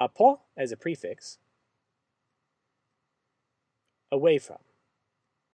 apo as a prefix, away from.